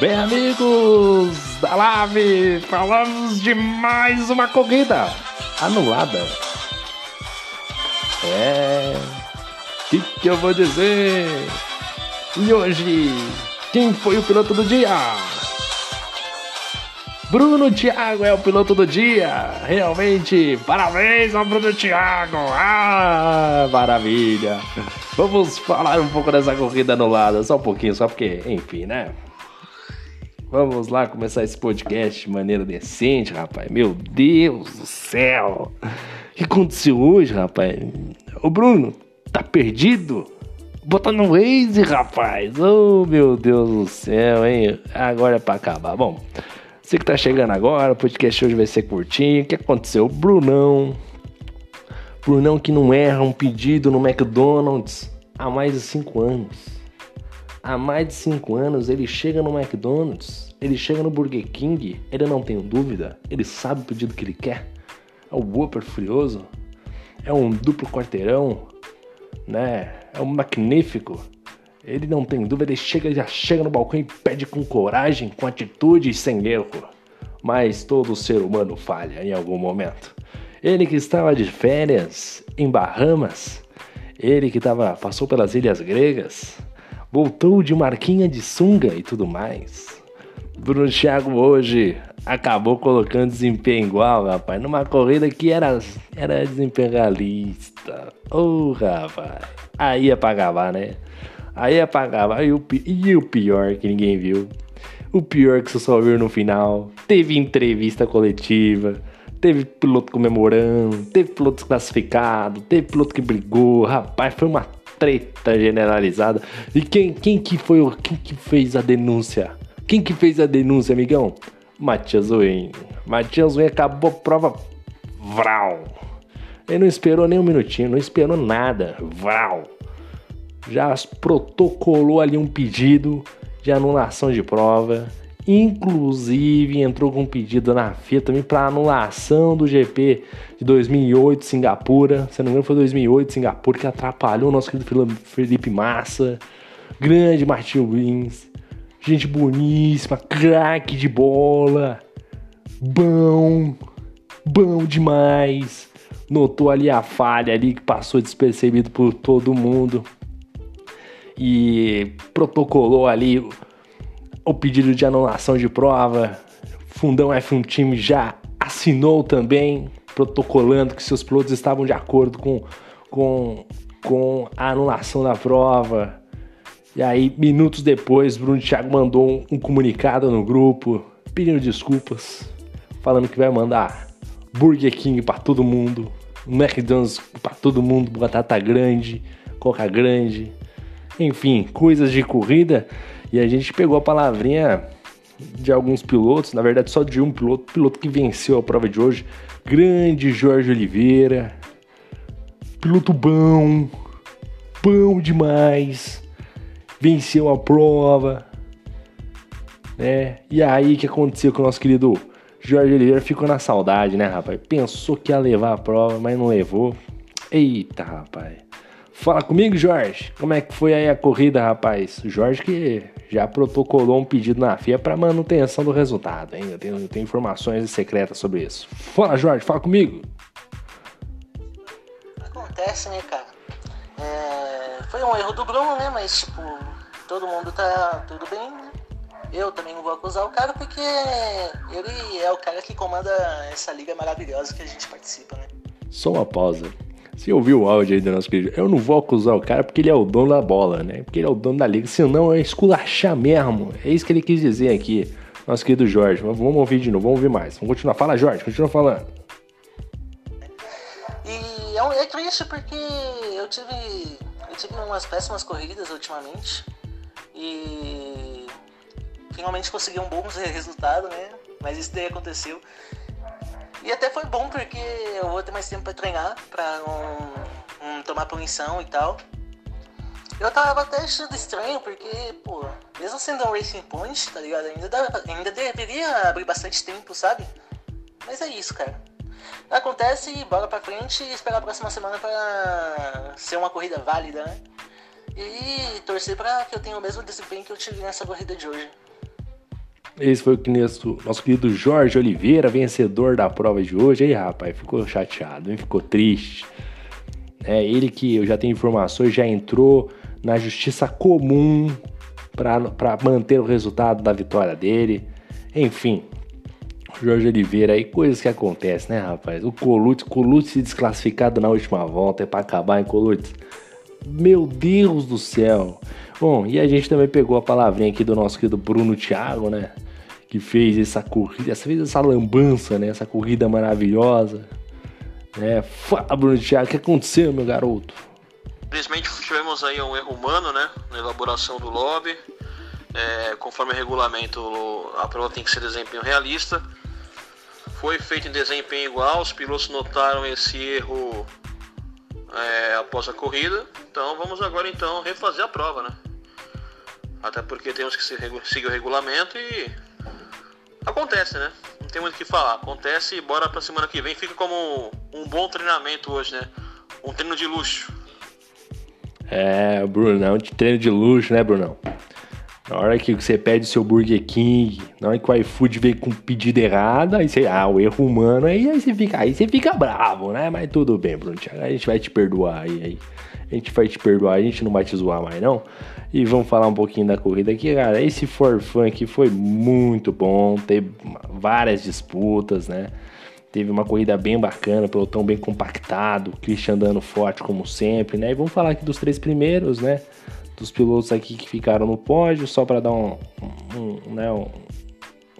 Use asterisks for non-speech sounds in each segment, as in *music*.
Bem, amigos da Live, falamos de mais uma corrida anulada. É. O que, que eu vou dizer? E hoje, quem foi o piloto do dia? Bruno Thiago é o piloto do dia. Realmente, parabéns ao Bruno Thiago. Ah, maravilha. Vamos falar um pouco dessa corrida anulada, só um pouquinho, só porque, enfim, né? Vamos lá começar esse podcast de maneira decente, rapaz. Meu Deus do céu. O que aconteceu hoje, rapaz? O Bruno tá perdido? Bota no Waze, rapaz. Oh, meu Deus do céu, hein? Agora é pra acabar. Bom, você que tá chegando agora, o podcast hoje vai ser curtinho. O que aconteceu? O Brunão. Brunão que não erra um pedido no McDonald's há mais de 5 anos há mais de 5 anos, ele chega no McDonald's, ele chega no Burger King, ele não tem dúvida, ele sabe o pedido que ele quer. É o Whopper Furioso, é um duplo quarteirão, né? É um magnífico. Ele não tem dúvida, ele chega, já chega no balcão e pede com coragem, com atitude e sem erro. Mas todo ser humano falha em algum momento. Ele que estava de férias em Bahamas, ele que tava, passou pelas ilhas gregas, voltou de marquinha de sunga e tudo mais. Bruno Thiago hoje acabou colocando desempenho igual, rapaz, numa corrida que era, era desempenho realista. Ô, oh, rapaz, aí é pra acabar, né? Aí é pra acabar. E o, e o pior que ninguém viu? O pior que você só viu no final. Teve entrevista coletiva, teve piloto comemorando, teve piloto desclassificado, teve piloto que brigou. Rapaz, foi uma treta generalizada. E quem, quem que foi o quem que fez a denúncia? Quem que fez a denúncia, amigão? Matias Wayne. Matias Wayne acabou a prova vral. Ele não esperou nem um minutinho, não esperou nada. Vral. Já protocolou ali um pedido de anulação de prova Inclusive entrou com um pedido na FIA também para anulação do GP de 2008 Singapura. Se não me engano, foi 2008 Singapura que atrapalhou o nosso querido Felipe Massa. Grande Martin Wins. Gente boníssima, craque de bola. Bom, bom demais. Notou ali a falha ali que passou despercebido por todo mundo. E protocolou ali o pedido de anulação de prova. Fundão F1 Team já assinou também, protocolando que seus pilotos estavam de acordo com, com, com a anulação da prova. E aí, minutos depois, Bruno Thiago mandou um, um comunicado no grupo pedindo desculpas, falando que vai mandar Burger King para todo mundo, McDonald's para todo mundo, batata grande, coca grande, enfim, coisas de corrida. E a gente pegou a palavrinha de alguns pilotos, na verdade só de um piloto, piloto que venceu a prova de hoje, grande Jorge Oliveira, piloto bom, bom demais, venceu a prova, né? E aí que aconteceu com o nosso querido Jorge Oliveira ficou na saudade, né, rapaz? Pensou que ia levar a prova, mas não levou. Eita, rapaz. Fala comigo, Jorge. Como é que foi aí a corrida, rapaz? Jorge que já protocolou um pedido na FIA para manutenção do resultado. Ainda Eu tenho, tenho informações secretas sobre isso. Fala, Jorge, fala comigo. Acontece, né, cara? É, foi um erro do Bruno, né? Mas, tipo, todo mundo tá tudo bem, né? Eu também não vou acusar o cara porque ele é o cara que comanda essa liga maravilhosa que a gente participa, né? Só uma pausa. Você ouviu o áudio aí do nosso querido? Eu não vou acusar o cara porque ele é o dono da bola, né? Porque ele é o dono da liga. Senão é esculachar mesmo. É isso que ele quis dizer aqui, nosso querido Jorge. Mas vamos ouvir de novo, vamos ouvir mais. Vamos continuar. Fala, Jorge, continua falando. E é, é triste porque eu tive, eu tive umas péssimas corridas ultimamente. E finalmente consegui um bom *laughs* resultado, né? Mas isso daí aconteceu. E até foi bom porque eu vou ter mais tempo para treinar, para não, tomar punição e tal. Eu tava até achando estranho porque, pô, mesmo sendo um Racing Point, tá ligado? Ainda, dá, ainda deveria abrir bastante tempo, sabe? Mas é isso, cara. Acontece, bora pra frente e esperar a próxima semana pra ser uma corrida válida, né? E torcer pra que eu tenha o mesmo desempenho que eu tive nessa corrida de hoje. Esse foi o nosso, nosso querido Jorge Oliveira, vencedor da prova de hoje. Aí, rapaz, ficou chateado, hein? ficou triste. É ele que eu já tenho informações, já entrou na justiça comum para manter o resultado da vitória dele. Enfim, Jorge Oliveira aí, coisas que acontecem, né, rapaz? O Colucci se desclassificado na última volta, é para acabar em Colucci. Meu Deus do céu. Bom, e a gente também pegou a palavrinha aqui do nosso querido Bruno Thiago, né? Que fez essa corrida, fez essa lambança, né? Essa corrida maravilhosa. Né? Fala, Bruno Thiago, o que aconteceu, meu garoto? Infelizmente tivemos aí um erro humano, né? Na elaboração do lobby. É, conforme o regulamento, a prova tem que ser desempenho realista. Foi feito em desempenho igual, os pilotos notaram esse erro é, após a corrida. Então vamos agora então refazer a prova, né? Até porque temos que seguir o regulamento e acontece, né? Não tem muito o que falar. Acontece e bora pra semana que vem. Fica como um bom treinamento hoje, né? Um treino de luxo. É, Brunão, de treino de luxo, né, Brunão? Na hora que você pede seu Burger King, na hora que o iFood vem com pedido errado, aí você, ah, o erro humano, aí, aí você fica, aí você fica bravo, né? Mas tudo bem, Bruno a gente vai te perdoar aí, aí. A gente vai te perdoar, a gente não vai te zoar mais, não. E vamos falar um pouquinho da corrida aqui, cara. Esse For Fun aqui foi muito bom, teve várias disputas, né? Teve uma corrida bem bacana, pelotão bem compactado, Christian andando forte como sempre, né? E vamos falar aqui dos três primeiros, né? Dos pilotos aqui que ficaram no pódio, só para dar um, um, né, um,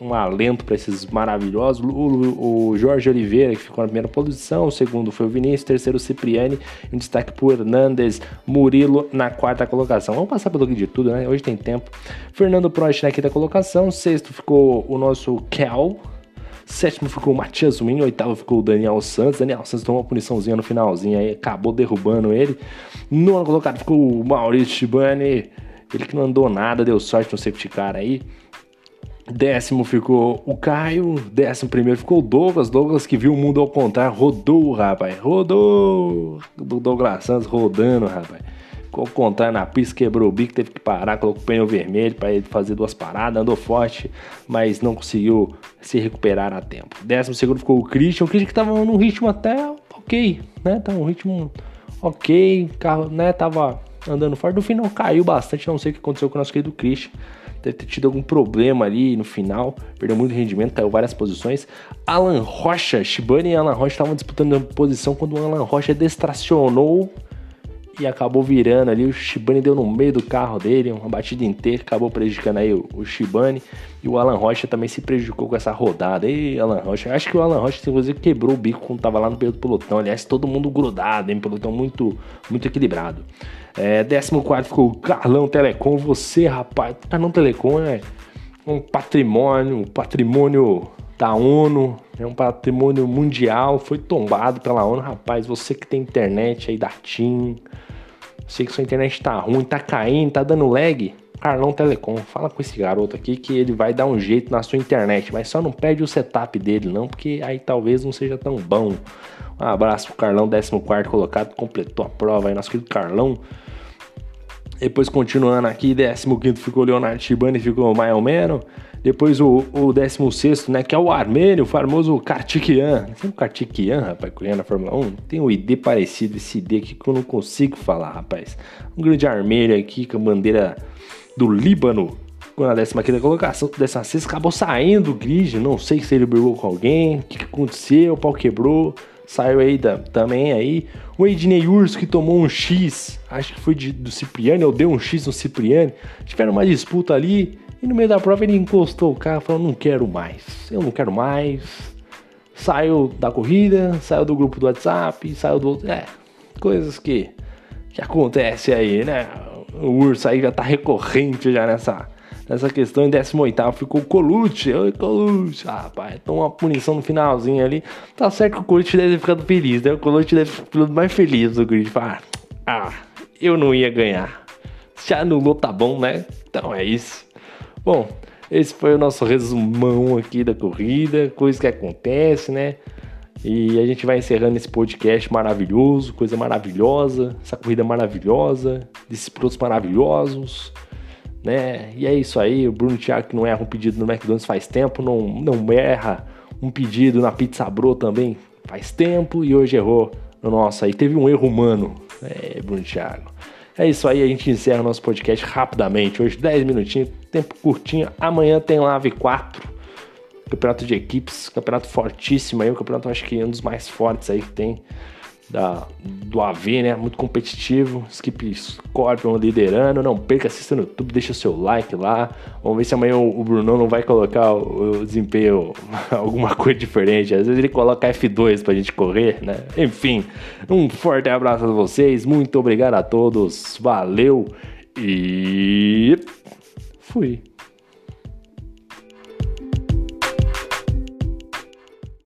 um alento para esses maravilhosos. O, o, Jorge Oliveira, que ficou na primeira posição, o segundo foi o Vinícius, o terceiro o Cipriani, um destaque por Hernandes Murilo na quarta colocação. Vamos passar pelo de tudo, né? Hoje tem tempo. Fernando Prost na quinta colocação, sexto ficou o nosso Kel, Sétimo ficou o Matias Win, oitavo ficou o Daniel Santos. Daniel Santos tomou uma puniçãozinha no finalzinho aí, acabou derrubando ele. Nono colocado ficou o Maurício Shibani, ele que não andou nada, deu sorte no safety car aí. Décimo ficou o Caio, décimo primeiro ficou o Douglas, Douglas que viu o mundo ao contrário, rodou, rapaz, rodou. Douglas Santos rodando, rapaz. Ficou contrário na pista, quebrou o bico, teve que parar, colocou o pneu vermelho para ele fazer duas paradas, andou forte, mas não conseguiu se recuperar a tempo. Décimo segundo ficou o Christian, o Christian que tava num ritmo até ok, né? Tava um ritmo ok, carro, né? Tava andando forte. No final caiu bastante, não sei o que aconteceu com o nosso querido Christian. Deve ter tido algum problema ali no final, perdeu muito rendimento, caiu várias posições. Alan Rocha, Shibane e Alan Rocha estavam disputando a posição quando o Alan Rocha destracionou e acabou virando ali. O Shibane deu no meio do carro dele, uma batida inteira, acabou prejudicando aí o, o Shibane. E o Alan Rocha também se prejudicou com essa rodada. E Alan Rocha, acho que o Alan Rocha, inclusive, quebrou o bico quando tava lá no pelotão. Aliás, todo mundo grudado, hein? Pelotão muito, muito equilibrado. É, 14 ficou o Carlão Telecom. Você, rapaz, Carlão Telecom é um patrimônio, um patrimônio da ONU, é um patrimônio mundial, foi tombado pela ONU. Rapaz, você que tem internet aí da TIM, sei que sua internet tá ruim, tá caindo, tá dando lag. Carlão Telecom, fala com esse garoto aqui que ele vai dar um jeito na sua internet, mas só não perde o setup dele não, porque aí talvez não seja tão bom. Um abraço pro Carlão, 14 colocado, completou a prova aí, nosso querido Carlão. Depois continuando aqui, 15 ficou Leonardo Shibani, ficou mais ou menos. Depois o, o 16, né, que é o Armênio, o famoso Kartikian. Tem um Kartikian, rapaz, correndo na Fórmula 1? Tem um ID parecido, esse ID aqui que eu não consigo falar, rapaz. Um grande Armênio aqui com a bandeira do Líbano. Na 15 colocação, 16 acabou saindo do grid. Não sei se ele brigou com alguém, o que, que aconteceu, o pau quebrou. Saiu aí da, também aí. O Ednei Urso que tomou um X, acho que foi de, do Cipriani, ou deu um X no Cipriani. Tiveram uma disputa ali. E no meio da prova ele encostou o carro falou: Não quero mais, eu não quero mais. Saiu da corrida, saiu do grupo do WhatsApp, saiu do. É, coisas que, que acontece aí, né? O urso aí já tá recorrente já nessa, nessa questão. Em 18 ficou o Colucci. Oi, Colucci. Ah, rapaz, tomou uma punição no finalzinho ali. Tá certo que o Colucci deve ter ficado feliz, né? O Colucci deve ficar mais feliz do grid. Ah, eu não ia ganhar. Se anulou, tá bom, né? Então é isso. Bom, esse foi o nosso resumão aqui da corrida, coisa que acontece, né? E a gente vai encerrando esse podcast maravilhoso, coisa maravilhosa, essa corrida maravilhosa, desses pilotos maravilhosos, né? E é isso aí, o Bruno Thiago que não erra um pedido no McDonald's faz tempo, não, não erra um pedido na Pizza Bro também faz tempo e hoje errou no nosso aí. Teve um erro humano, é, Bruno Thiago. É isso aí, a gente encerra o nosso podcast rapidamente. Hoje 10 minutinhos, tempo curtinho. Amanhã tem Live 4, campeonato de equipes, campeonato fortíssimo aí, o campeonato acho que é um dos mais fortes aí que tem da, do AV, né? Muito competitivo. Skip Scorpion liderando. Não perca, assista no YouTube, deixa o seu like lá. Vamos ver se amanhã o, Bruno não vai colocar o, o, desempenho *laughs* alguma coisa diferente. Às vezes ele coloca F2 pra gente correr, né? Enfim, um forte abraço a vocês. Muito obrigado a todos. Valeu e fui.